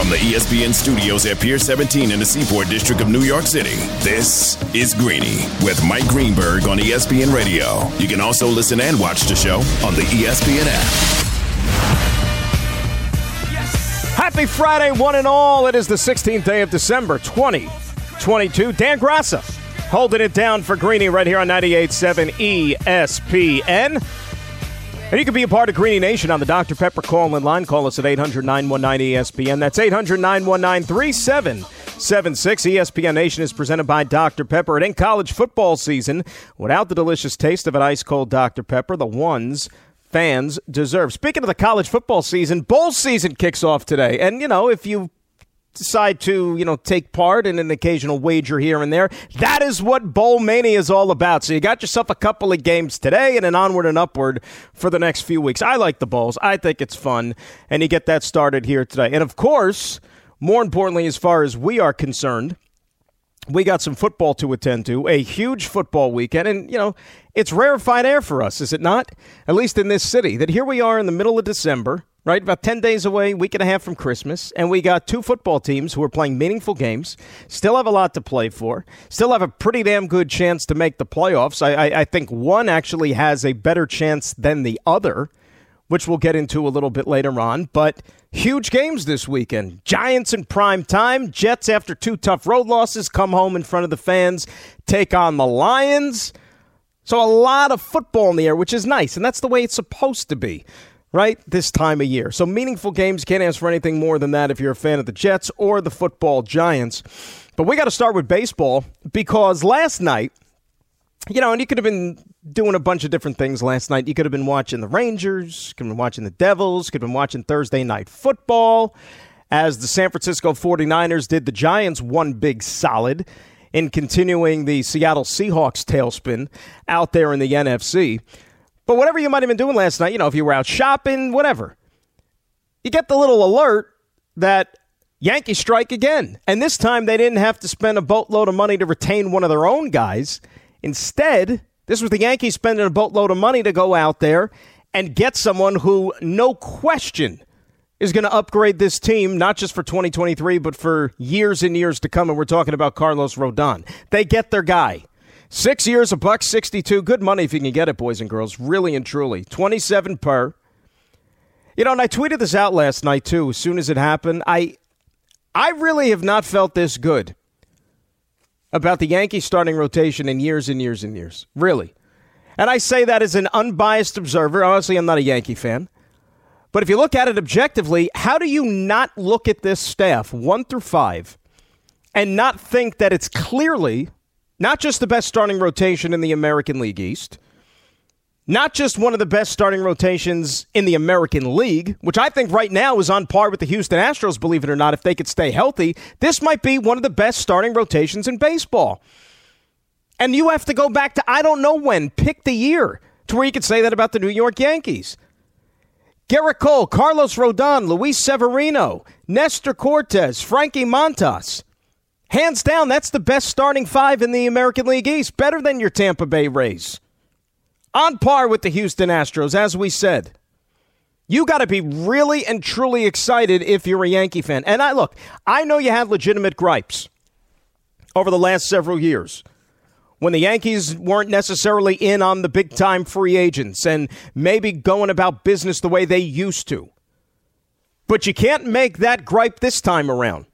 From the ESPN studios at Pier 17 in the Seaport District of New York City, this is Greeny with Mike Greenberg on ESPN Radio. You can also listen and watch the show on the ESPN app. Happy Friday, one and all. It is the 16th day of December, 2022. Dan Graca holding it down for Greeny right here on 98.7 ESPN. And you can be a part of Greeny Nation on the Dr. Pepper call in line. Call us at 800 919 ESPN. That's 800 919 3776. ESPN Nation is presented by Dr. Pepper. It ain't college football season without the delicious taste of an ice cold Dr. Pepper, the ones fans deserve. Speaking of the college football season, bowl season kicks off today. And, you know, if you decide to, you know, take part in an occasional wager here and there. That is what Bowl Mania is all about. So you got yourself a couple of games today and an onward and upward for the next few weeks. I like the bowls. I think it's fun. And you get that started here today. And of course, more importantly, as far as we are concerned, we got some football to attend to, a huge football weekend. And, you know, it's rarefied air for us, is it not? At least in this city, that here we are in the middle of December right? About 10 days away, week and a half from Christmas. And we got two football teams who are playing meaningful games, still have a lot to play for, still have a pretty damn good chance to make the playoffs. I, I, I think one actually has a better chance than the other, which we'll get into a little bit later on. But huge games this weekend. Giants in prime time. Jets, after two tough road losses, come home in front of the fans, take on the Lions. So a lot of football in the air, which is nice, and that's the way it's supposed to be right? This time of year. So meaningful games. Can't ask for anything more than that if you're a fan of the Jets or the football Giants. But we got to start with baseball because last night, you know, and you could have been doing a bunch of different things last night. You could have been watching the Rangers, could have been watching the Devils, could have been watching Thursday night football as the San Francisco 49ers did the Giants one big solid in continuing the Seattle Seahawks tailspin out there in the NFC. But whatever you might have been doing last night, you know, if you were out shopping, whatever, you get the little alert that Yankees strike again. And this time they didn't have to spend a boatload of money to retain one of their own guys. Instead, this was the Yankees spending a boatload of money to go out there and get someone who, no question, is going to upgrade this team, not just for 2023, but for years and years to come. And we're talking about Carlos Rodon. They get their guy. Six years, a buck 62. Good money if you can get it, boys and girls. Really and truly. 27 per. You know, and I tweeted this out last night, too, as soon as it happened. I, I really have not felt this good about the Yankees starting rotation in years and years and years. Really. And I say that as an unbiased observer. Honestly, I'm not a Yankee fan. But if you look at it objectively, how do you not look at this staff, one through five, and not think that it's clearly not just the best starting rotation in the American League East, not just one of the best starting rotations in the American League, which I think right now is on par with the Houston Astros, believe it or not, if they could stay healthy. This might be one of the best starting rotations in baseball. And you have to go back to, I don't know when, pick the year to where you could say that about the New York Yankees. Gerrit Cole, Carlos Rodon, Luis Severino, Nestor Cortes, Frankie Montas. Hands down, that's the best starting five in the American League East. Better than your Tampa Bay Rays. On par with the Houston Astros, as we said. You got to be really and truly excited if you're a Yankee fan. And I look, I know you had legitimate gripes over the last several years when the Yankees weren't necessarily in on the big time free agents and maybe going about business the way they used to. But you can't make that gripe this time around.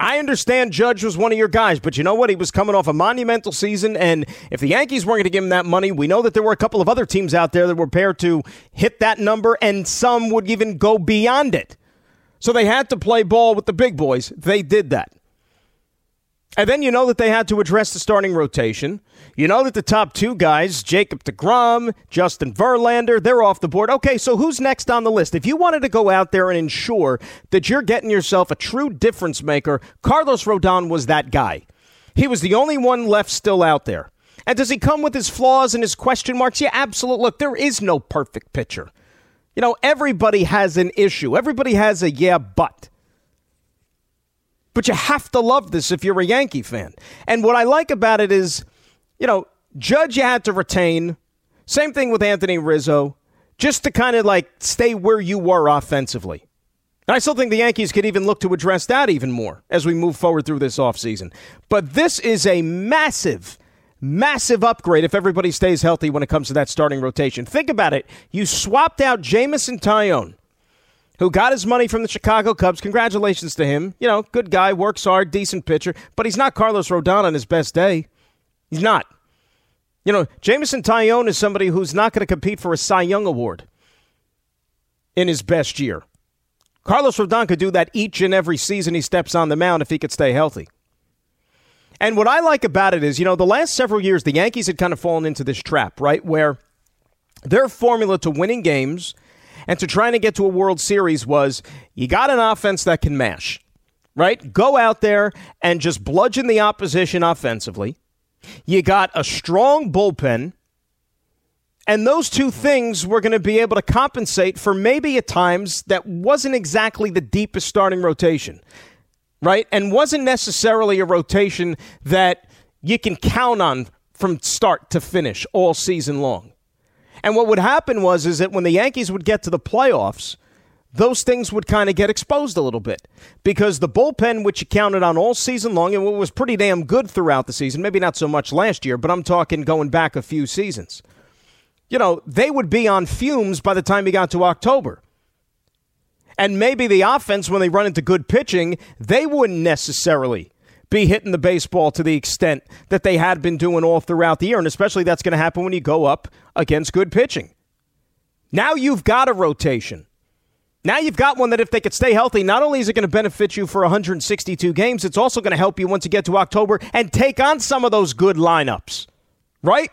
I understand Judge was one of your guys, but you know what? He was coming off a monumental season, and if the Yankees weren't going to give him that money, we know that there were a couple of other teams out there that were prepared to hit that number, and some would even go beyond it. So they had to play ball with the big boys. They did that. And then you know that they had to address the starting rotation. You know that the top two guys, Jacob DeGrom, Justin Verlander, they're off the board. Okay, so who's next on the list? If you wanted to go out there and ensure that you're getting yourself a true difference maker, Carlos Rodon was that guy. He was the only one left still out there. And does he come with his flaws and his question marks? Yeah, absolutely. Look, there is no perfect pitcher. You know, everybody has an issue. Everybody has a yeah, but. But you have to love this if you're a Yankee fan. And what I like about it is, you know, Judge you had to retain. Same thing with Anthony Rizzo, just to kind of like stay where you were offensively. And I still think the Yankees could even look to address that even more as we move forward through this offseason. But this is a massive, massive upgrade if everybody stays healthy when it comes to that starting rotation. Think about it. You swapped out Jameson Taillon, who got his money from the Chicago Cubs. Congratulations to him. You know, good guy, works hard, decent pitcher, but he's not Carlos Rodon on his best day. He's not. You know, Jameson Taillon is somebody who's not going to compete for a Cy Young Award in his best year. Carlos Rodon could do that each and every season he steps on the mound if he could stay healthy. And what I like about it is, you know, the last several years, the Yankees had kind of fallen into this trap, right? Where their formula to winning games and to trying to get to a World Series was you got an offense that can mash, right? Go out there and just bludgeon the opposition offensively. You got a strong bullpen and those two things were going to be able to compensate for maybe at times that wasn't exactly the deepest starting rotation, right? And wasn't necessarily a rotation that you can count on from start to finish all season long. And what would happen was is that when the Yankees would get to the playoffs, those things would kind of get exposed a little bit because the bullpen, which you counted on all season long, and what was pretty damn good throughout the season, maybe not so much last year, but I'm talking going back a few seasons you know, they would be on fumes by the time he got to October. And maybe the offense, when they run into good pitching, they wouldn't necessarily be hitting the baseball to the extent that they had been doing all throughout the year. And especially that's going to happen when you go up against good pitching. Now you've got a rotation. Now you've got one that if they could stay healthy, not only is it going to benefit you for 162 games, it's also going to help you once you get to October and take on some of those good lineups. Right?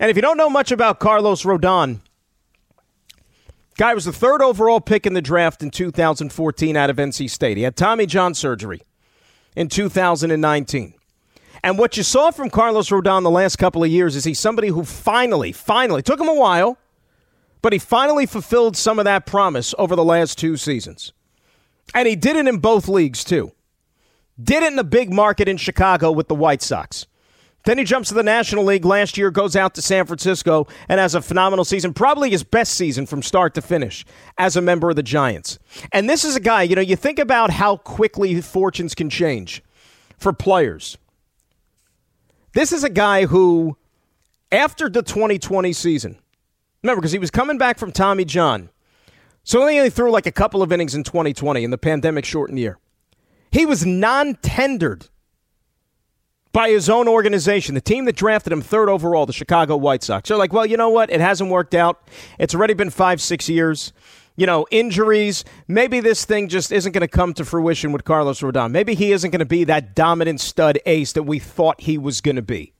And if you don't know much about Carlos Rodon, guy was the third overall pick in the draft in 2014 out of NC State. He had Tommy John surgery in 2019. And what you saw from Carlos Rodon the last couple of years is he's somebody who finally, finally, took him a while, but he finally fulfilled some of that promise over the last two seasons. And he did it in both leagues, too. Did it in the big market in Chicago with the White Sox. Then he jumps to the National League last year, goes out to San Francisco, and has a phenomenal season, probably his best season from start to finish as a member of the Giants. And this is a guy, you know, you think about how quickly fortunes can change for players. This is a guy who, after the 2020 season, remember, because he was coming back from Tommy John, so he only threw like a couple of innings in 2020 in the pandemic shortened year. He was non tendered by his own organization, the team that drafted him third overall, the Chicago White Sox. They're like, well, you know what? It hasn't worked out. It's already been five, six years. You know, injuries. Maybe this thing just isn't going to come to fruition with Carlos Rodon. Maybe he isn't going to be that dominant stud ace that we thought he was going to be.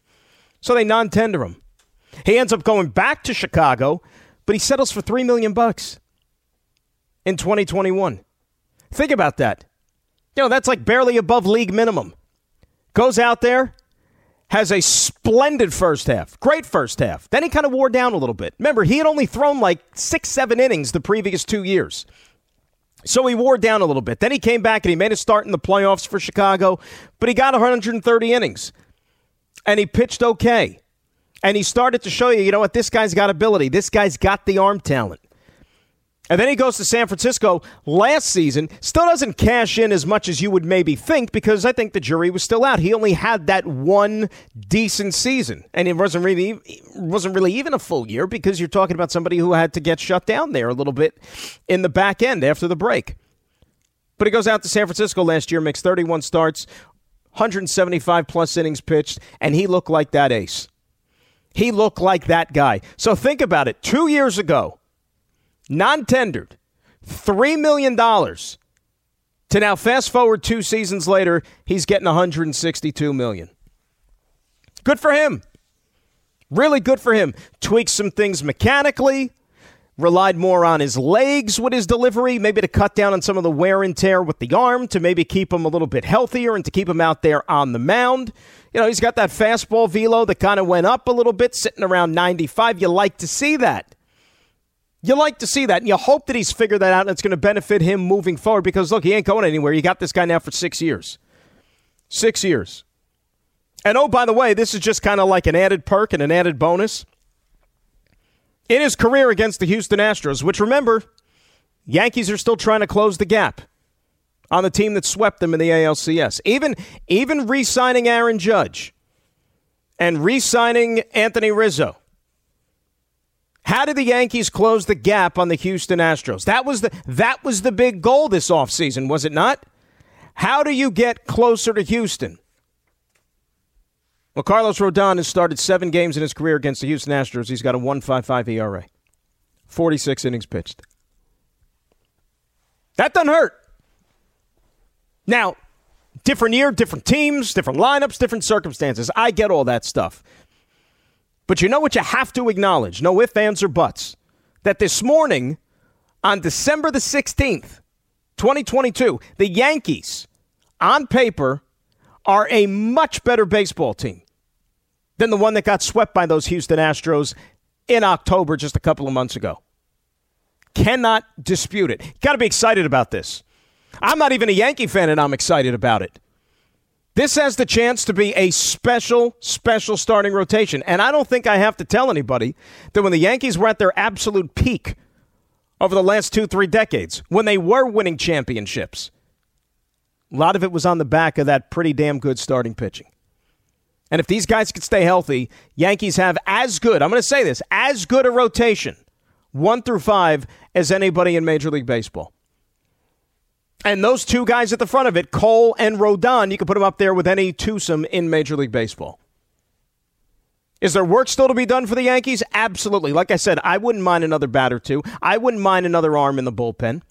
So they non-tender him. He ends up going back to Chicago, but he settles for three million bucks in 2021. Think about that. You know, that's like barely above league minimum. Goes out there, has a splendid first half, great first half. Then he kind of wore down a little bit. Remember, he had only thrown like six, seven innings the previous two years. So he wore down a little bit. Then he came back and he made a start in the playoffs for Chicago, but he got 130 innings and he pitched okay. And he started to show you, you know what, this guy's got ability. This guy's got the arm talent. And then he goes to San Francisco last season. Still doesn't cash in as much as you would maybe think because I think the jury was still out. He only had that one decent season, and it wasn't really wasn't really even a full year because you're talking about somebody who had to get shut down there a little bit in the back end after the break. But he goes out to San Francisco last year, makes 31 starts, 175 plus innings pitched, and he looked like that ace. He looked like that guy. So think about it. Two years ago non tendered, $3 million. To now, fast forward two seasons later, he's getting 162 million. Good for him. Really good for him. Tweaked some things mechanically, relied more on his legs with his delivery, maybe to cut down on some of the wear and tear with the arm, to maybe keep him a little bit healthier and to keep him out there on the mound. You know, he's got that fastball velo that kind of went up a little bit, sitting around 95. You like to see that. You like to see that, and you hope that he's figured that out and it's going to benefit him moving forward because, look, he ain't going anywhere. You got this guy now for six years. Six years. And oh, by the way, this is just kind of like an added perk and an added bonus. In his career against the Houston Astros, which remember, Yankees are still trying to close the gap on the team that swept them in the ALCS. Even even re-signing Aaron Judge and re-signing Anthony Rizzo. How did the Yankees close the gap on the Houston Astros? That was the that was the big goal this offseason, was it not? How do you get closer to Houston? Well, Carlos Rodon has started seven games in his career against the Houston Astros. He's got a 1.55 ERA, 46 innings pitched. That doesn't hurt. Now, different year, different teams, different lineups, different circumstances. I get all that stuff. But you know what you have to acknowledge? No ifs, ands, or buts. That this morning, on December the 16th, 2022, the Yankees, on paper, are a much better baseball team than the one that got swept by those Houston Astros in October just a couple of months ago. Cannot dispute it. Got to be excited about this. I'm not even a Yankee fan, and I'm excited about it. This has the chance to be a special, special starting rotation. And I don't think I have to tell anybody that when the Yankees were at their absolute peak over the last two, three decades, when they were winning championships, a lot of it was on the back of that pretty damn good starting pitching. And if these guys could stay healthy, Yankees have as good, I'm going to say this, as good a rotation, one through five, as anybody in Major League Baseball. And those two guys at the front of it, Cole and Rodon, you can put them up there with any twosome in Major League Baseball. Is there work still to be done for the Yankees? Absolutely. Like I said, I wouldn't mind another bat or two. I wouldn't mind another arm in the bullpen.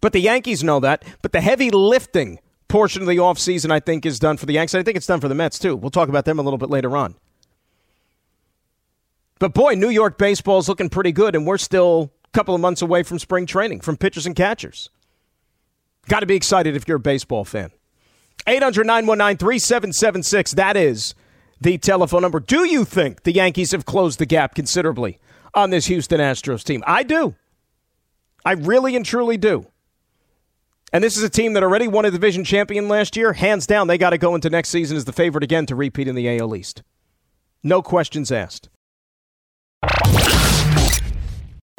But the Yankees know that. But the heavy lifting portion of the offseason, I think, is done for the Yankees. I think it's done for the Mets, too. We'll talk about them a little bit later on. But boy, New York baseball is looking pretty good, and we're still a couple of months away from spring training, from pitchers and catchers. Got to be excited if you're a baseball fan. 800 919 3776. That is the telephone number. Do you think the Yankees have closed the gap considerably on this Houston Astros team? I do. I really and truly do. And this is a team that already won a division champion last year. Hands down, they got to go into next season as the favorite again to repeat in the AL East. No questions asked.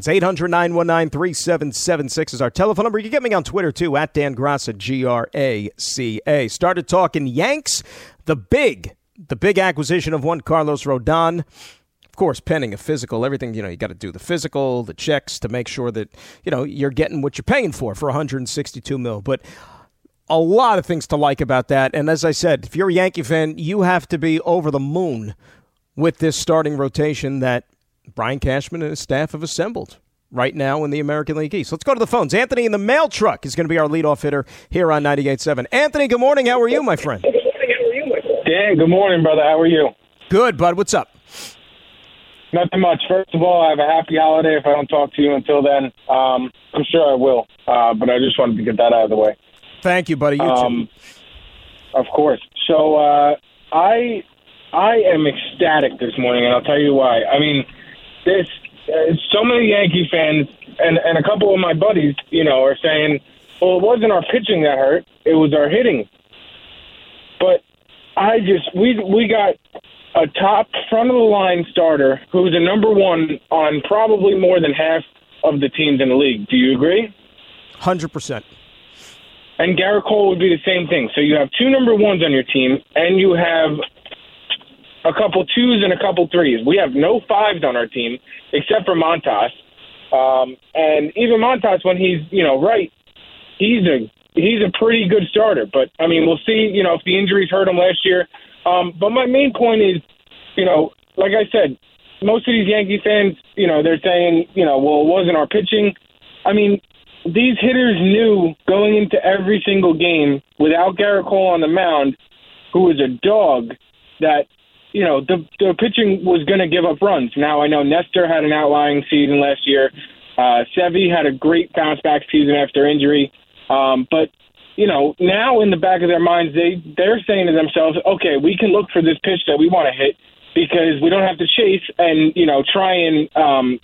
It's 800 919 3776 is our telephone number. You can get me on Twitter too, at Dan Graca, G R A C A. Started talking Yanks, the big, the big acquisition of one Carlos Rodon. Of course, pending a physical, everything, you know, you got to do the physical, the checks to make sure that, you know, you're getting what you're paying for for 162 mil. But a lot of things to like about that. And as I said, if you're a Yankee fan, you have to be over the moon with this starting rotation that Brian Cashman and his staff have assembled right now in the American League East. Let's go to the phones. Anthony in the mail truck is going to be our leadoff hitter here on 98.7. Anthony, good morning. How are you, my friend? Dan, good morning, brother. How are you? Good, bud. What's up? Nothing much. First of all, I have a happy holiday if I don't talk to you until then. Um, I'm sure I will, uh, but I just wanted to get that out of the way. Thank you, buddy. You um, too. Of course. So uh, I I am ecstatic this morning, and I'll tell you why. I mean – this uh, so many Yankee fans and and a couple of my buddies, you know, are saying, "Well, it wasn't our pitching that hurt; it was our hitting." But I just we we got a top front of the line starter who's a number one on probably more than half of the teams in the league. Do you agree? Hundred percent. And Gerrit Cole would be the same thing. So you have two number ones on your team, and you have a couple twos and a couple threes. We have no fives on our team except for Montas. Um, and even Montas, when he's you know right, he's a he's a pretty good starter. But I mean, we'll see. You know, if the injuries hurt him last year. Um, but my main point is, you know, like I said, most of these Yankee fans, you know, they're saying, you know, well, it wasn't our pitching. I mean, these hitters knew going into every single game without Gerrit Cole on the mound, who was a dog, that you know, the the pitching was going to give up runs. Now I know Nestor had an outlying season last year. Uh, Sevy had a great bounce back season after injury. Um, but you know, now in the back of their minds, they they're saying to themselves, okay, we can look for this pitch that we want to hit because we don't have to chase and you know try and um,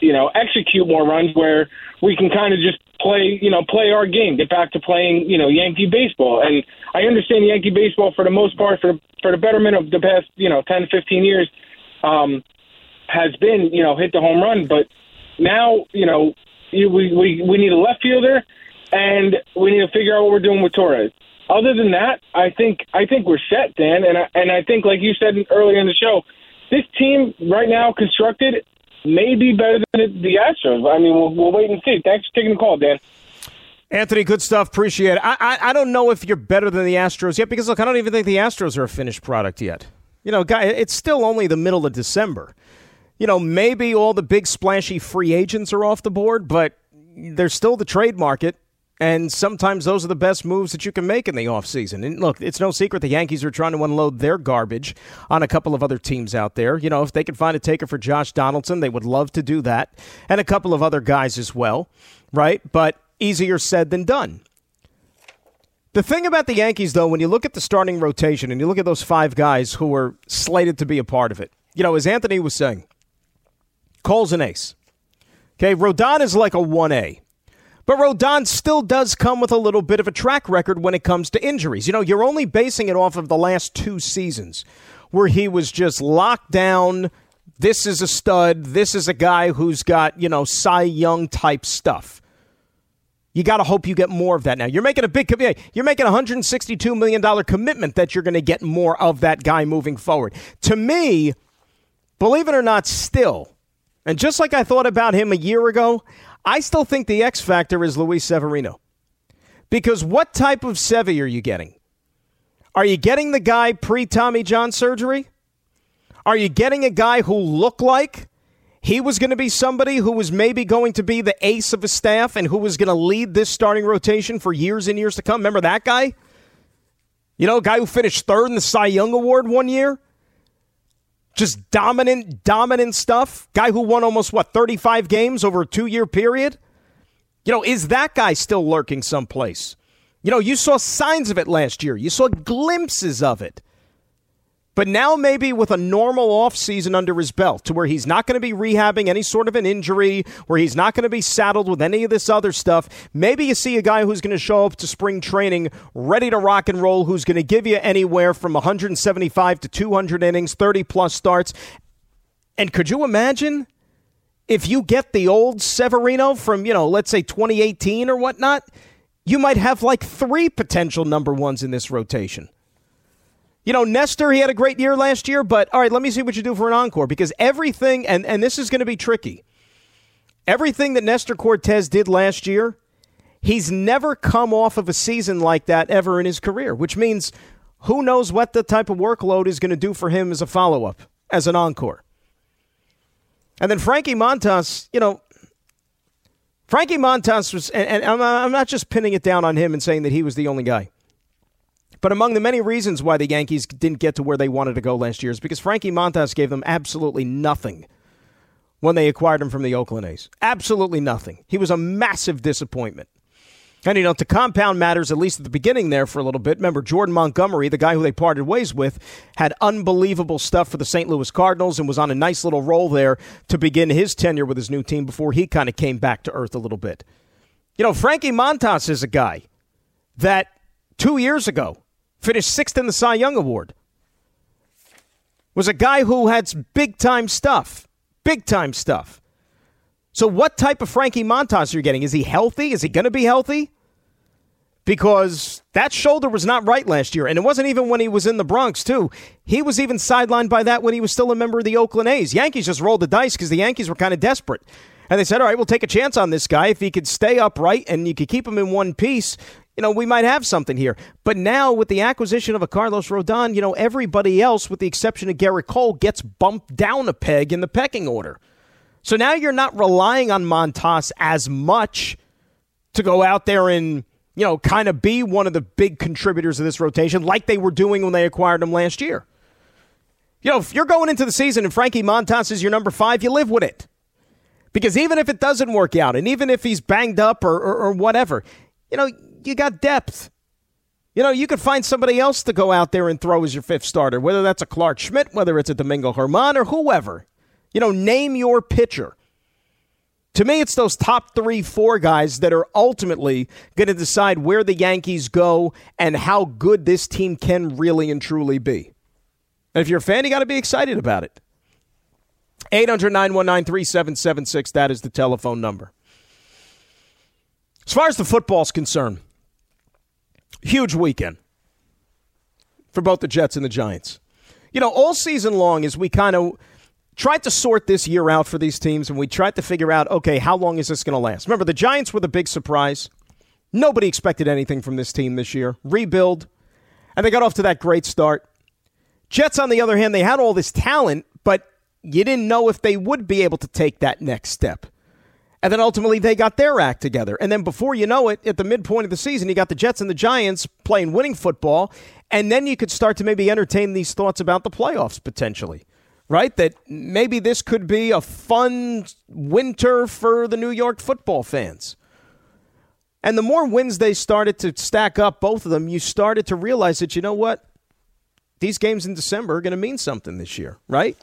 you know execute more runs where we can kind of just play, you know, play our game, get back to playing, you know, Yankee baseball. And I understand Yankee baseball for the most part, for for the betterment of the past, you know, 10, 15 years, um, has been, you know, hit the home run. But now, you know, we, we we need a left fielder, and we need to figure out what we're doing with Torres. Other than that, I think I think we're set, Dan, and I, and I think like you said earlier in the show, this team right now constructed may be better than the Astros. I mean, we'll, we'll wait and see. Thanks for taking the call, Dan. Anthony, good stuff. Appreciate it. I, I, I don't know if you're better than the Astros yet because look, I don't even think the Astros are a finished product yet. You know, guy, it's still only the middle of December. You know, maybe all the big splashy free agents are off the board, but there's still the trade market. And sometimes those are the best moves that you can make in the offseason. And look, it's no secret the Yankees are trying to unload their garbage on a couple of other teams out there. You know, if they can find a taker for Josh Donaldson, they would love to do that. And a couple of other guys as well, right? But easier said than done. The thing about the Yankees, though, when you look at the starting rotation and you look at those five guys who were slated to be a part of it, you know, as Anthony was saying, Cole's an ace. Okay, Rodon is like a 1A. But Rodon still does come with a little bit of a track record when it comes to injuries. You know, you're only basing it off of the last two seasons where he was just locked down. This is a stud. This is a guy who's got, you know, Cy Young type stuff. You got to hope you get more of that now. You're making a big you're making a 162 million dollar commitment that you're going to get more of that guy moving forward. To me, believe it or not, still, and just like I thought about him a year ago, I still think the X factor is Luis Severino. Because what type of Sevy are you getting? Are you getting the guy pre Tommy John surgery? Are you getting a guy who looked like he was going to be somebody who was maybe going to be the ace of a staff and who was going to lead this starting rotation for years and years to come? Remember that guy? You know, guy who finished third in the Cy Young Award one year? Just dominant, dominant stuff. Guy who won almost, what, 35 games over a two year period? You know, is that guy still lurking someplace? You know, you saw signs of it last year, you saw glimpses of it. But now, maybe with a normal offseason under his belt, to where he's not going to be rehabbing any sort of an injury, where he's not going to be saddled with any of this other stuff, maybe you see a guy who's going to show up to spring training ready to rock and roll, who's going to give you anywhere from 175 to 200 innings, 30 plus starts. And could you imagine if you get the old Severino from, you know, let's say 2018 or whatnot? You might have like three potential number ones in this rotation. You know, Nestor, he had a great year last year, but all right, let me see what you do for an encore because everything, and, and this is going to be tricky, everything that Nestor Cortes did last year, he's never come off of a season like that ever in his career, which means who knows what the type of workload is going to do for him as a follow up, as an encore. And then Frankie Montas, you know, Frankie Montas was, and, and I'm, I'm not just pinning it down on him and saying that he was the only guy. But among the many reasons why the Yankees didn't get to where they wanted to go last year is because Frankie Montas gave them absolutely nothing when they acquired him from the Oakland A's. Absolutely nothing. He was a massive disappointment. And, you know, to compound matters, at least at the beginning there for a little bit, remember Jordan Montgomery, the guy who they parted ways with, had unbelievable stuff for the St. Louis Cardinals and was on a nice little roll there to begin his tenure with his new team before he kind of came back to earth a little bit. You know, Frankie Montas is a guy that two years ago finished sixth in the Cy Young Award. Was a guy who had big time stuff, big time stuff. So, what type of Frankie Montas are you getting? Is he healthy? Is he going to be healthy? Because that shoulder was not right last year, and it wasn't even when he was in the Bronx too. He was even sidelined by that when he was still a member of the Oakland A's. Yankees just rolled the dice because the Yankees were kind of desperate. And they said, all right, we'll take a chance on this guy. If he could stay upright and you could keep him in one piece, you know, we might have something here. But now with the acquisition of a Carlos Rodon, you know, everybody else, with the exception of Gerrit Cole, gets bumped down a peg in the pecking order. So now you're not relying on Montas as much to go out there and, you know, kind of be one of the big contributors of this rotation like they were doing when they acquired him last year. You know, if you're going into the season and Frankie Montas is your number five, you live with it. Because even if it doesn't work out, and even if he's banged up or, or, or whatever, you know, you got depth. You know, you could find somebody else to go out there and throw as your fifth starter, whether that's a Clarke Schmidt, whether it's a Domingo German, or whoever. You know, name your pitcher. To me, it's those top three, four guys that are ultimately going to decide where the Yankees go and how good this team can really and truly be. And if you're a fan, you got to be excited about it. 800 919 3776, that is the telephone number. As far as the football's concerned, huge weekend for both the Jets and the Giants. You know, all season long, as we kind of tried to sort this year out for these teams, and we tried to figure out, okay, how long is this going to last? Remember, the Giants were the big surprise. Nobody expected anything from this team this year. Rebuild, and they got off to that great start. Jets, on the other hand, they had all this talent, but you didn't know if they would be able to take that next step. And then ultimately they got their act together. And then before you know it, at the midpoint of the season, you got the Jets and the Giants playing winning football. And then you could start to maybe entertain these thoughts about the playoffs potentially, right? That maybe this could be a fun winter for the New York football fans. And the more wins they started to stack up, both of them, you started to realize that, you know what? These games in December are going to mean something this year, right?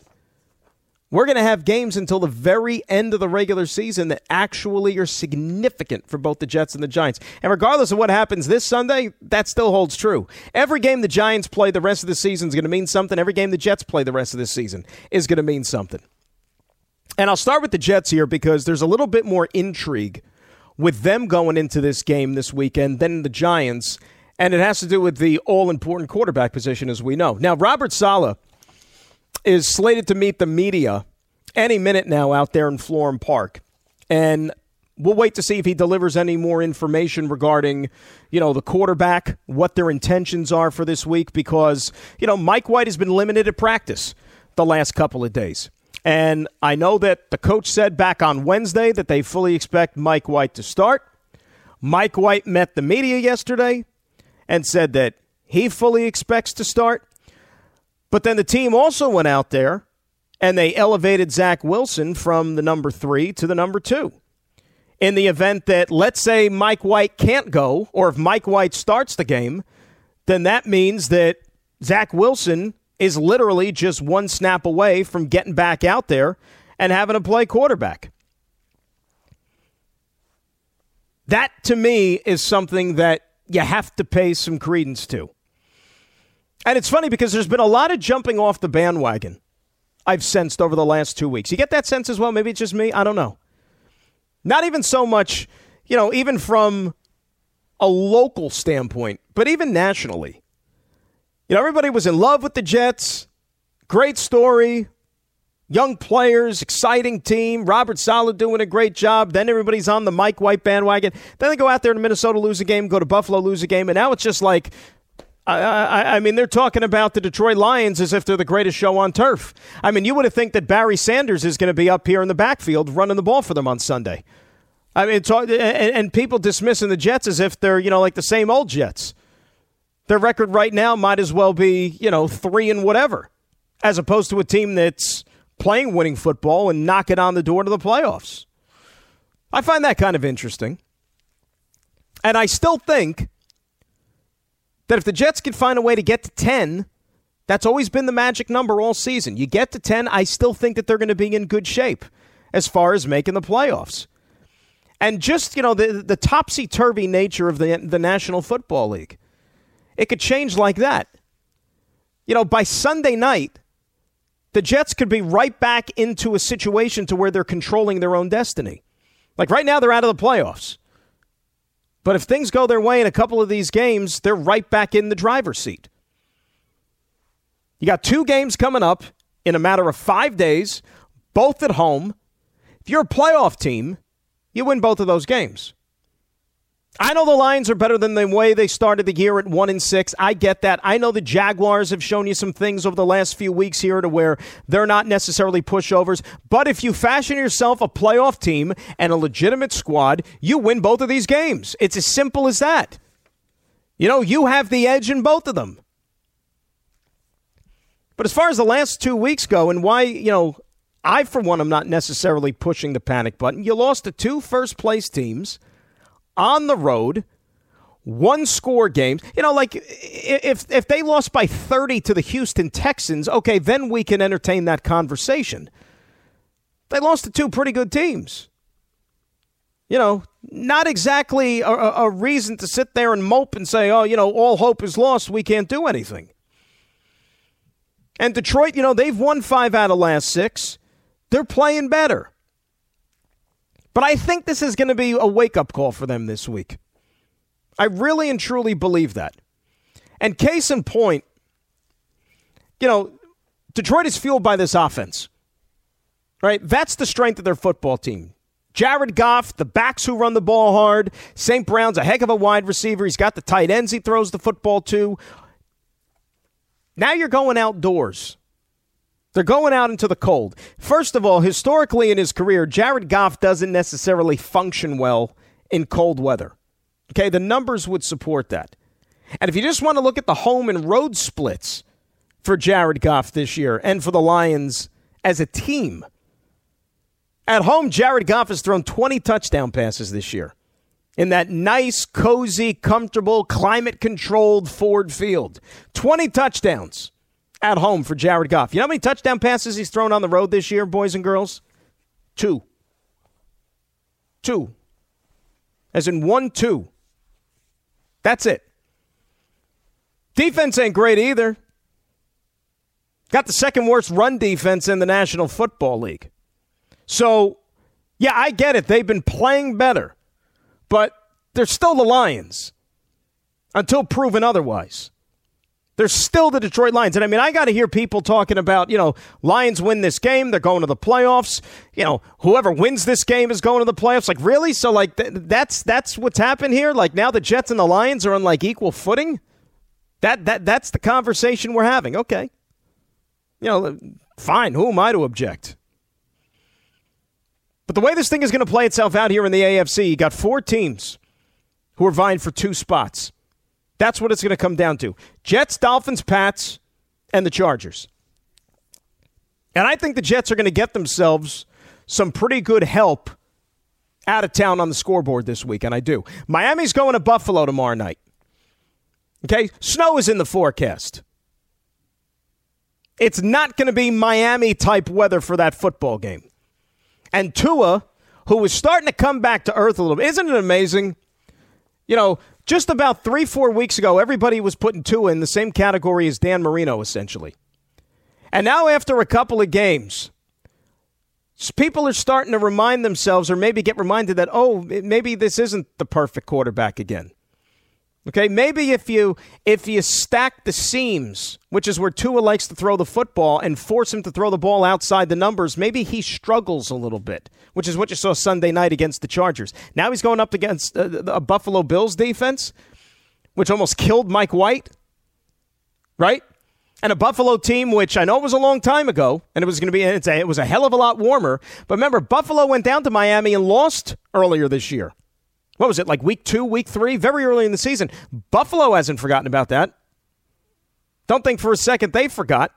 We're going to have games until the very end of the regular season that actually are significant for both the Jets and the Giants. And regardless of what happens this Sunday, that still holds true. Every game the Giants play the rest of the season is going to mean something. Every game the Jets play the rest of the season is going to mean something. And I'll start with the Jets here because there's a little bit more intrigue with them going into this game this weekend than the Giants. And it has to do with the all important quarterback position, as we know. Now, Robert Saleh is slated to meet the media any minute now out there in Florham Park. And we'll wait to see if he delivers any more information regarding, you know, the quarterback, what their intentions are for this week, because, you know, Mike White has been limited at practice the last couple of days. And I know that the coach said back on Wednesday that they fully expect Mike White to start. Mike White met the media yesterday and said that he fully expects to start. But then the team also went out there and they elevated Zach Wilson from the number three to the number two. In the event that, let's say, Mike White can't go, or if Mike White starts the game, then that means that Zach Wilson is literally just one snap away from getting back out there and having to play quarterback. That, to me, is something that you have to pay some credence to. And it's funny because there's been a lot of jumping off the bandwagon I've sensed over the last two weeks. You get that sense as well? Maybe it's just me. I don't know. Not even so much, you know, even from a local standpoint, but even nationally. You know, everybody was in love with the Jets. Great story. Young players, exciting team. Robert Saleh doing a great job. Then everybody's on the Mike White bandwagon. Then they go out there to Minnesota, lose a game, go to Buffalo, lose a game, and now it's just like I, I, I, mean, they're talking about the Detroit Lions as if they're the greatest show on turf. I mean, you would have think that Barry Sanders is going to be up here in the backfield running the ball for them on Sunday. I mean, and, and people dismissing the Jets as if they're you know like the same old Jets. Their record right now might as well be you know three and whatever, as opposed to a team that's playing winning football and knocking on the door to the playoffs. I find that kind of interesting, and I still think that if the Jets can find a way to get to 10, that's always been the magic number all season. You get to 10, I still think that they're going to be in good shape as far as making the playoffs. And just, you know, the, the topsy turvy nature of the, the National Football League, it could change like that. You know, by Sunday night, the Jets could be right back into a situation to where they're controlling their own destiny. Like right now, they're out of the playoffs. But if things go their way in a couple of these games, they're right back in the driver's seat. You got two games coming up in a matter of five days, both at home. If you're a playoff team, you win both of those games. I know the Lions are better than the way they started the year at one and six. I get that. I know the Jaguars have shown you some things over the last few weeks here to where they're not necessarily pushovers. But if you fashion yourself a playoff team and a legitimate squad, you win both of these games. It's as simple as that. You know, you have the edge in both of them. But as far as the last two weeks go and why, you know, I, for one, am not necessarily pushing the panic button. You lost to two first place teams on the road, one score games. You know, like if if they lost by 30 to the Houston Texans, okay, then we can entertain that conversation. They lost to two pretty good teams. You know, not exactly a, a reason to sit there and mope and say, oh, you know, all hope is lost. We can't do anything. And Detroit, you know, they've won five out of last six. They're playing better. But I think this is going to be a wake up call for them this week. I really and truly believe that. And case in point, you know, Detroit is fueled by this offense. Right? That's the strength of their football team. Jared Goff, the backs who run the ball hard. St. Brown's a heck of a wide receiver. He's got the tight ends he throws the football to. Now you're going outdoors. They're going out into the cold. First of all, historically in his career, Jared Goff doesn't necessarily function well in cold weather. Okay, the numbers would support that. And if you just want to look at the home and road splits for Jared Goff this year and for the Lions as a team, at home, Jared Goff has thrown 20 touchdown passes this year in that nice, cozy, comfortable, climate controlled Ford Field. 20 touchdowns at home for Jared Goff. You know how many touchdown passes he's thrown on the road this year, boys and girls? Two. Two. As in one, two. That's it. Defense ain't great either. Got the second worst run defense in the National Football League. So, yeah, I get it. They've been playing better, but they're still the Lions until proven otherwise. They're still the Detroit Lions. And I mean, I got to hear people talking about, you know, Lions win this game, they're going to the playoffs. You know, whoever wins this game is going to the playoffs. Like, really? So, like, th- that's that's what's happened here. Like, now the Jets and the Lions are on like equal footing. That that that's the conversation we're having. Okay, you know, fine. Who am I to object? But the way this thing is going to play itself out here in the AFC, you got four teams who are vying for two spots. That's what it's going to come down to Jets, Dolphins, Pats, and the Chargers. And I think the Jets are going to get themselves some pretty good help out of town on the scoreboard this week, and I do. Miami's going to Buffalo tomorrow night. Okay? Snow is in the forecast. It's not going to be Miami type weather for that football game. And Tua, who was starting to come back to earth a little bit, isn't it amazing? You know, just about three, four weeks ago, everybody was putting Tua in the same category as Dan Marino, essentially. And now, after a couple of games, people are starting to remind themselves, or maybe get reminded that, oh, maybe this isn't the perfect quarterback again. Okay, maybe if you if you stack the seams, which is where Tua likes to throw the football, and force him to throw the ball outside the numbers, maybe he struggles a little bit, which is what you saw Sunday night against the Chargers. Now he's going up against uh, a, a Buffalo Bills defense, which almost killed Mike White, right? And a Buffalo team, which I know was a long time ago, and it was going to be it's a, it was a hell of a lot warmer. But remember, Buffalo went down to Miami and lost earlier this year what was it, like week two, week three, very early in the season. Buffalo hasn't forgotten about that. Don't think for a second they forgot.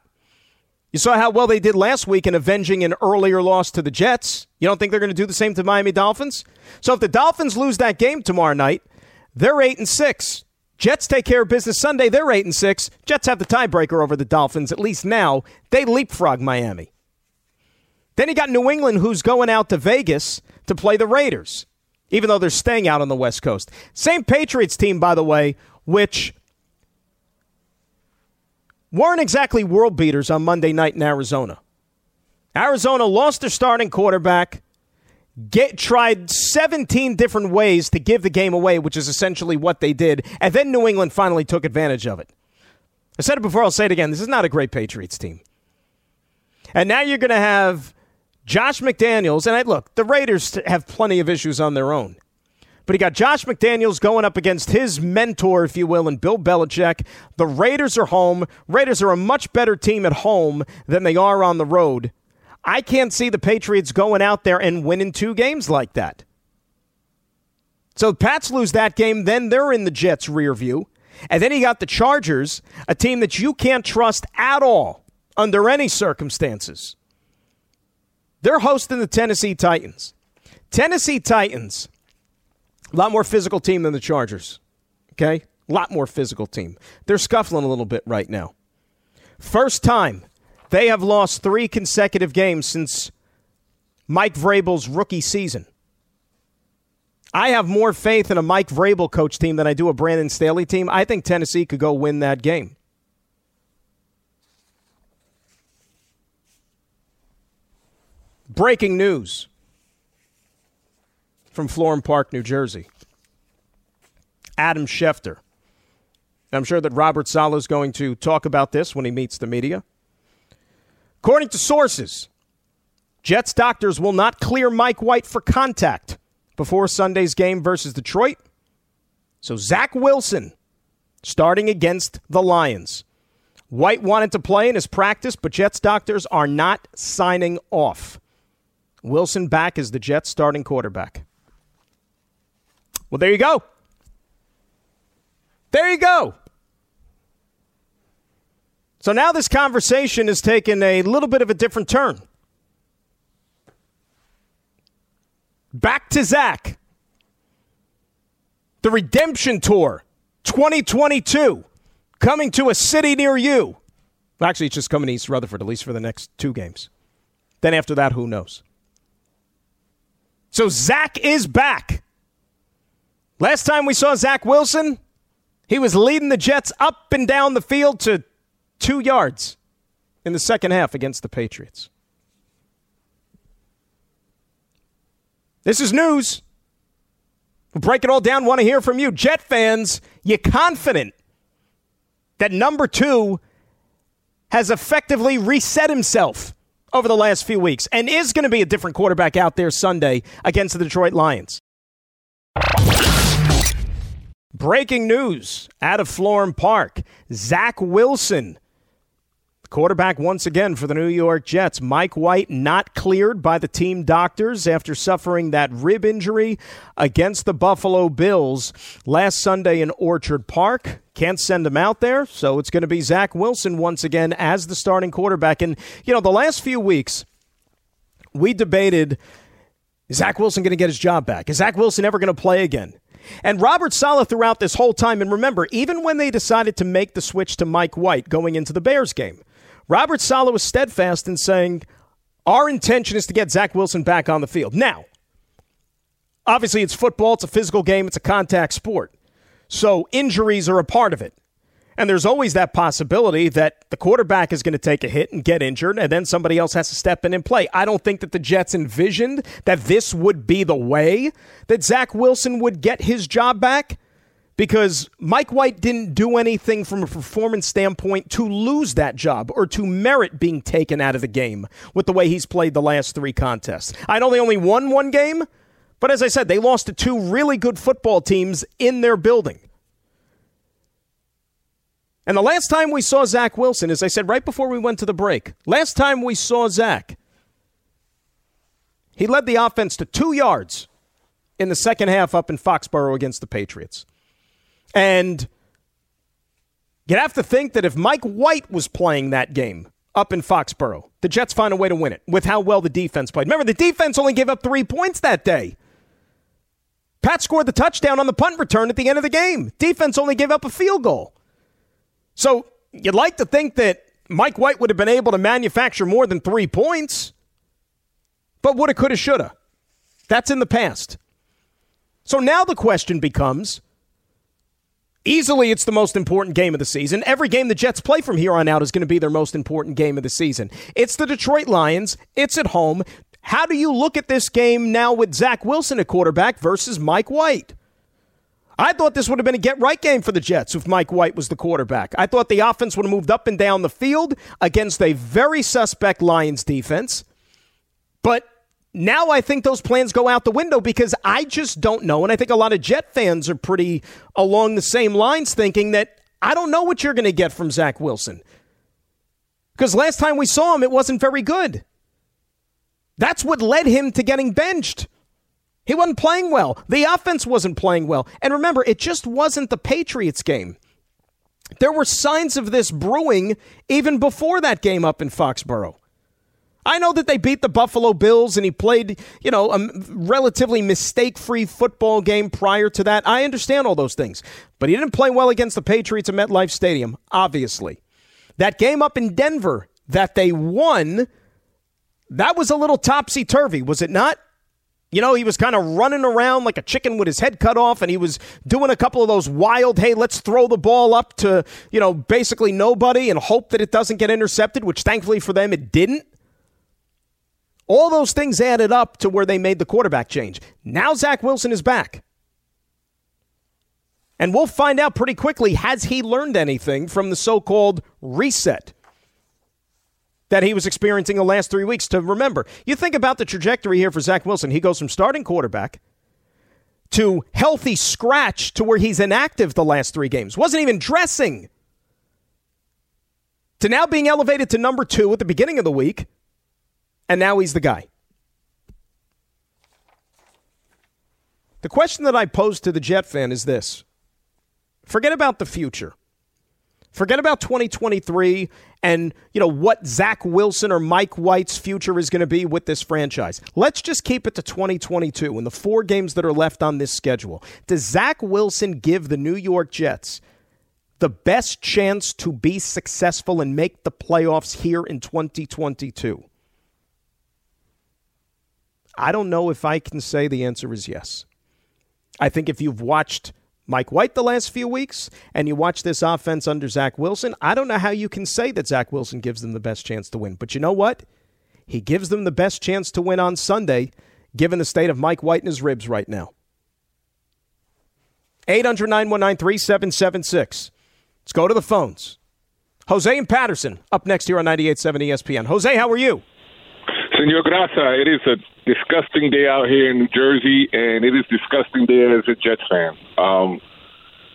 You saw how well they did last week in avenging an earlier loss to the Jets. You don't think they're going to do the same to Miami Dolphins? So if the Dolphins lose that game tomorrow night, they're eight and six. Jets take care of business Sunday. They're eight and six. Jets have the tiebreaker over the Dolphins. At least now they leapfrog Miami. Then you got New England, who's going out to Vegas to play the Raiders even though they're staying out on the West Coast. Same Patriots team, by the way, which weren't exactly world beaters on Monday night in Arizona. Arizona lost their starting quarterback, get, tried 17 different ways to give the game away, which is essentially what they did, and then New England finally took advantage of it. I said it before, I'll say it again. This is not a great Patriots team. And now you're going to have Josh McDaniels, and I, look, the Raiders have plenty of issues on their own. But he got Josh McDaniels going up against his mentor, if you will, and Bill Belichick. The Raiders are home. Raiders are a much better team at home than they are on the road. I can't see the Patriots going out there and winning two games like that. So Pats lose that game, then they're in the Jets' rear view. And then he got the Chargers, a team that you can't trust at all under any circumstances. They're hosting the Tennessee Titans. Tennessee Titans, a lot more physical team than the Chargers. Okay? A lot more physical team. They're scuffling a little bit right now. First time they have lost three consecutive games since Mike Vrabel's rookie season. I have more faith in a Mike Vrabel coach team than I do a Brandon Staley team. I think Tennessee could go win that game. Breaking news. from Florham Park, New Jersey. Adam Schefter. I'm sure that Robert Saleh is going to talk about this when he meets the media. According to sources, Jets doctors will not clear Mike White for contact before Sunday's game versus Detroit. So Zach Wilson starting against the Lions. White wanted to play in his practice, but Jets doctors are not signing off. Wilson back as the Jets starting quarterback. Well, there you go. There you go. So now this conversation has taken a little bit of a different turn. Back to Zach. The Redemption Tour 2022 coming to a city near you. Actually, it's just coming to East Rutherford, at least for the next two games. Then after that, who knows? So Zach is back. Last time we saw Zach Wilson, he was leading the Jets up and down the field to two yards in the second half against the Patriots. This is news. We'll break it all down. Want to hear from you. Jet fans, you confident that number two has effectively reset himself over the last few weeks and is going to be a different quarterback out there Sunday against the Detroit Lions. Breaking news out of Florham Park Zach Wilson Quarterback once again for the New York Jets. Mike White not cleared by the team doctors after suffering that rib injury against the Buffalo Bills last Sunday in Orchard Park. Can't send him out there, so it's going to be Zach Wilson once again as the starting quarterback. And, you know, the last few weeks, we debated is Zach Wilson going to get his job back? Is Zach Wilson ever going to play again? And Robert Saleh throughout this whole time, and remember, even when they decided to make the switch to Mike White going into the Bears game, Robert Saleh was steadfast in saying, our intention is to get Zach Wilson back on the field. Now, obviously, it's football, it's a physical game, it's a contact sport. So injuries are a part of it. And there's always that possibility that the quarterback is going to take a hit and get injured, and then somebody else has to step in and play. I don't think that the Jets envisioned that this would be the way that Zach Wilson would get his job back because Mike White didn't do anything from a performance standpoint to lose that job or to merit being taken out of the game with the way he's played the last three contests. I know they only won one game, but as I said, they lost to two really good football teams in their building. And the last time we saw Zach Wilson, as I said right before we went to the break, last time we saw Zach, he led the offense to two yards in the second half up in Foxborough against the Patriots. And you'd have to think that if Mike White was playing that game up in Foxborough, the Jets find a way to win it with how well the defense played. Remember, the defense only gave up three points that day. Pat scored the touchdown on the punt return at the end of the game. Defense only gave up a field goal. So you'd like to think that Mike White would have been able to manufacture more than three points, but woulda, coulda, shoulda. That's in the past. So now the question becomes Easily, it's the most important game of the season. Every game the Jets play from here on out is going to be their most important game of the season. It's the Detroit Lions. It's at home. How do you look at this game now with Zach Wilson at quarterback versus Mike White? I thought this would have been a get right game for the Jets if Mike White was the quarterback. I thought the offense would have moved up and down the field against a very suspect Lions defense. But now I think those plans go out the window because I just don't know. And I think a lot of Jet fans are pretty along the same lines thinking that I don't know what you're going to get from Zach Wilson. Because last time we saw him, it wasn't very good. That's what led him to getting benched. He wasn't playing well. The offense wasn't playing well. And remember, it just wasn't the Patriots game. There were signs of this brewing even before that game up in Foxborough. I know that they beat the Buffalo Bills and he played, you know, a relatively mistake free football game prior to that. I understand all those things. But he didn't play well against the Patriots at MetLife Stadium, obviously. That game up in Denver that they won, that was a little topsy turvy, was it not? You know, he was kind of running around like a chicken with his head cut off, and he was doing a couple of those wild, hey, let's throw the ball up to, you know, basically nobody and hope that it doesn't get intercepted, which thankfully for them it didn't. All those things added up to where they made the quarterback change. Now Zach Wilson is back. And we'll find out pretty quickly has he learned anything from the so called reset that he was experiencing the last three weeks? To remember, you think about the trajectory here for Zach Wilson. He goes from starting quarterback to healthy scratch to where he's inactive the last three games, wasn't even dressing, to now being elevated to number two at the beginning of the week, and now he's the guy. The question that I pose to the Jet fan is this Forget about the future. Forget about 2023 and you know what Zach Wilson or Mike White's future is going to be with this franchise. Let's just keep it to 2022 and the four games that are left on this schedule. Does Zach Wilson give the New York Jets the best chance to be successful and make the playoffs here in 2022? I don't know if I can say the answer is yes. I think if you've watched Mike White the last few weeks, and you watch this offense under Zach Wilson, I don't know how you can say that Zach Wilson gives them the best chance to win. But you know what? He gives them the best chance to win on Sunday, given the state of Mike White and his ribs right now. 800 919 Let's go to the phones. Jose and Paterson up next here on 98.7 ESPN. Jose, how are you? Senor Graca, it is a disgusting day out here in New Jersey, and it is disgusting day as a Jets fan. Um,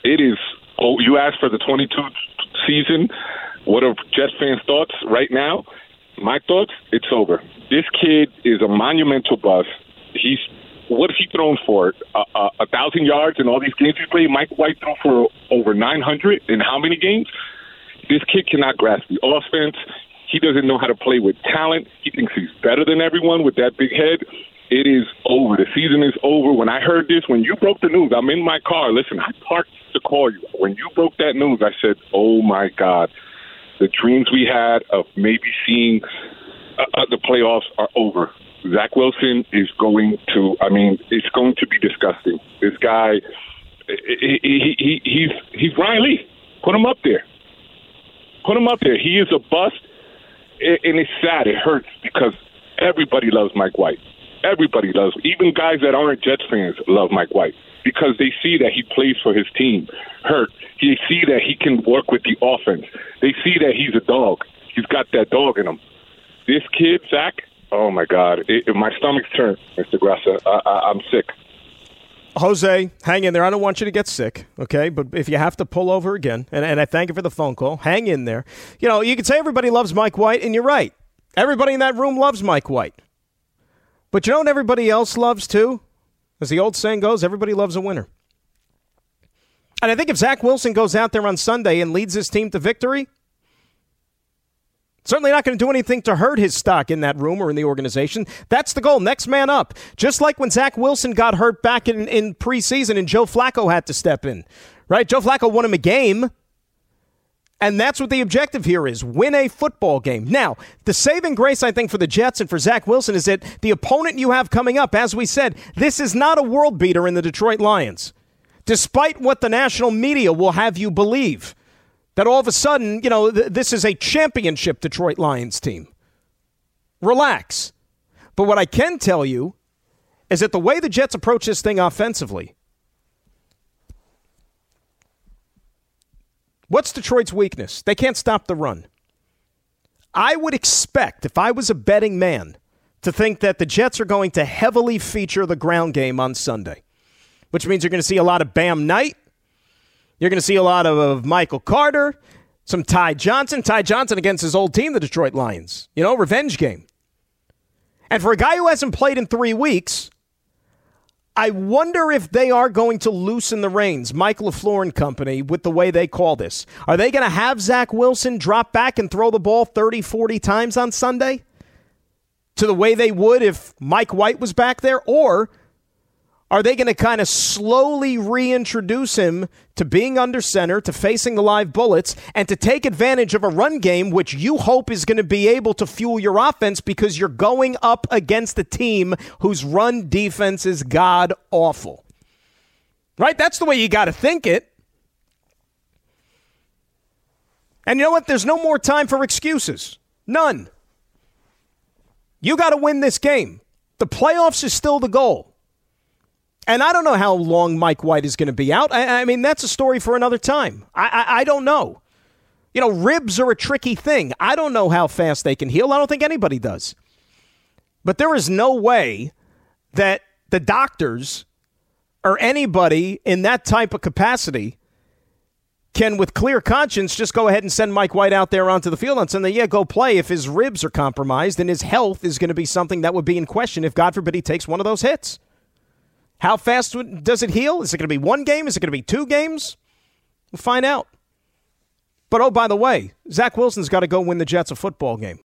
it is. Oh, you asked for the 22 season. What are Jets fans' thoughts right now? My thoughts: It's over. This kid is a monumental bust. He's what has he thrown for? Uh, uh, a thousand yards in all these games he played. Mike White threw for over 900 in how many games? This kid cannot grasp the offense. He doesn't know how to play with talent. He thinks he's better than everyone with that big head. It is over. The season is over. When I heard this, when you broke the news, I'm in my car. Listen, I parked to call you. When you broke that news, I said, "Oh my God." The dreams we had of maybe seeing uh, uh the playoffs are over. Zach Wilson is going to. I mean, it's going to be disgusting. This guy, he, he, he, he's he's Ryan Leaf. Put him up there. Put him up there. He is a bust and it's sad. It hurts because everybody loves Mike White. Everybody loves, even guys that aren't Jets fans love Mike White because they see that he plays for his team. Hurt. They see that he can work with the offense. They see that he's a dog. He's got that dog in him. This kid, Zach. Oh my God! It, it, my stomach's turned, Mr. Graca. I, I, I'm sick. Jose, hang in there. I don't want you to get sick, okay? But if you have to pull over again, and, and I thank you for the phone call, hang in there. You know, you can say everybody loves Mike White, and you're right. Everybody in that room loves Mike White. But you know what everybody else loves too? As the old saying goes, everybody loves a winner. And I think if Zach Wilson goes out there on Sunday and leads his team to victory, Certainly not going to do anything to hurt his stock in that room or in the organization. That's the goal. Next man up. Just like when Zach Wilson got hurt back in, in preseason and Joe Flacco had to step in, right? Joe Flacco won him a game. And that's what the objective here is win a football game. Now, the saving grace, I think, for the Jets and for Zach Wilson is that the opponent you have coming up, as we said, this is not a world beater in the Detroit Lions, despite what the national media will have you believe. That all of a sudden, you know, th- this is a championship Detroit Lions team. Relax. But what I can tell you is that the way the Jets approach this thing offensively, what's Detroit's weakness? They can't stop the run. I would expect, if I was a betting man, to think that the Jets are going to heavily feature the ground game on Sunday, which means you're going to see a lot of Bam Knight you're going to see a lot of, of Michael Carter, some Ty Johnson. Ty Johnson against his old team, the Detroit Lions. You know, revenge game. And for a guy who hasn't played in three weeks, I wonder if they are going to loosen the reins, Mike LaFleur and company, with the way they call this. Are they going to have Zach Wilson drop back and throw the ball 30, 40 times on Sunday? To the way they would if Mike White was back there? Or are they going to kind of slowly reintroduce him to being under center, to facing the live bullets, and to take advantage of a run game which you hope is going to be able to fuel your offense because you're going up against a team whose run defense is god awful? Right? That's the way you got to think it. And you know what? There's no more time for excuses. None. You got to win this game. The playoffs is still the goal. And I don't know how long Mike White is going to be out. I, I, mean, that's a story for another time. I, I, I don't know. You know, ribs are a tricky thing. I don't know how fast they can heal. I don't think anybody does. But there is no way that the doctors or anybody in that type of capacity can, with clear conscience, just go ahead and send Mike White out there onto the field and say, yeah, go play if his ribs are compromised and his health is going to be something that would be in question if, God forbid, he takes one of those hits. How fast does it heal? Is it going to be one game? Is it going to be two games? We'll find out. But oh, by the way, Zach Wilson's got to go win the Jets a football game.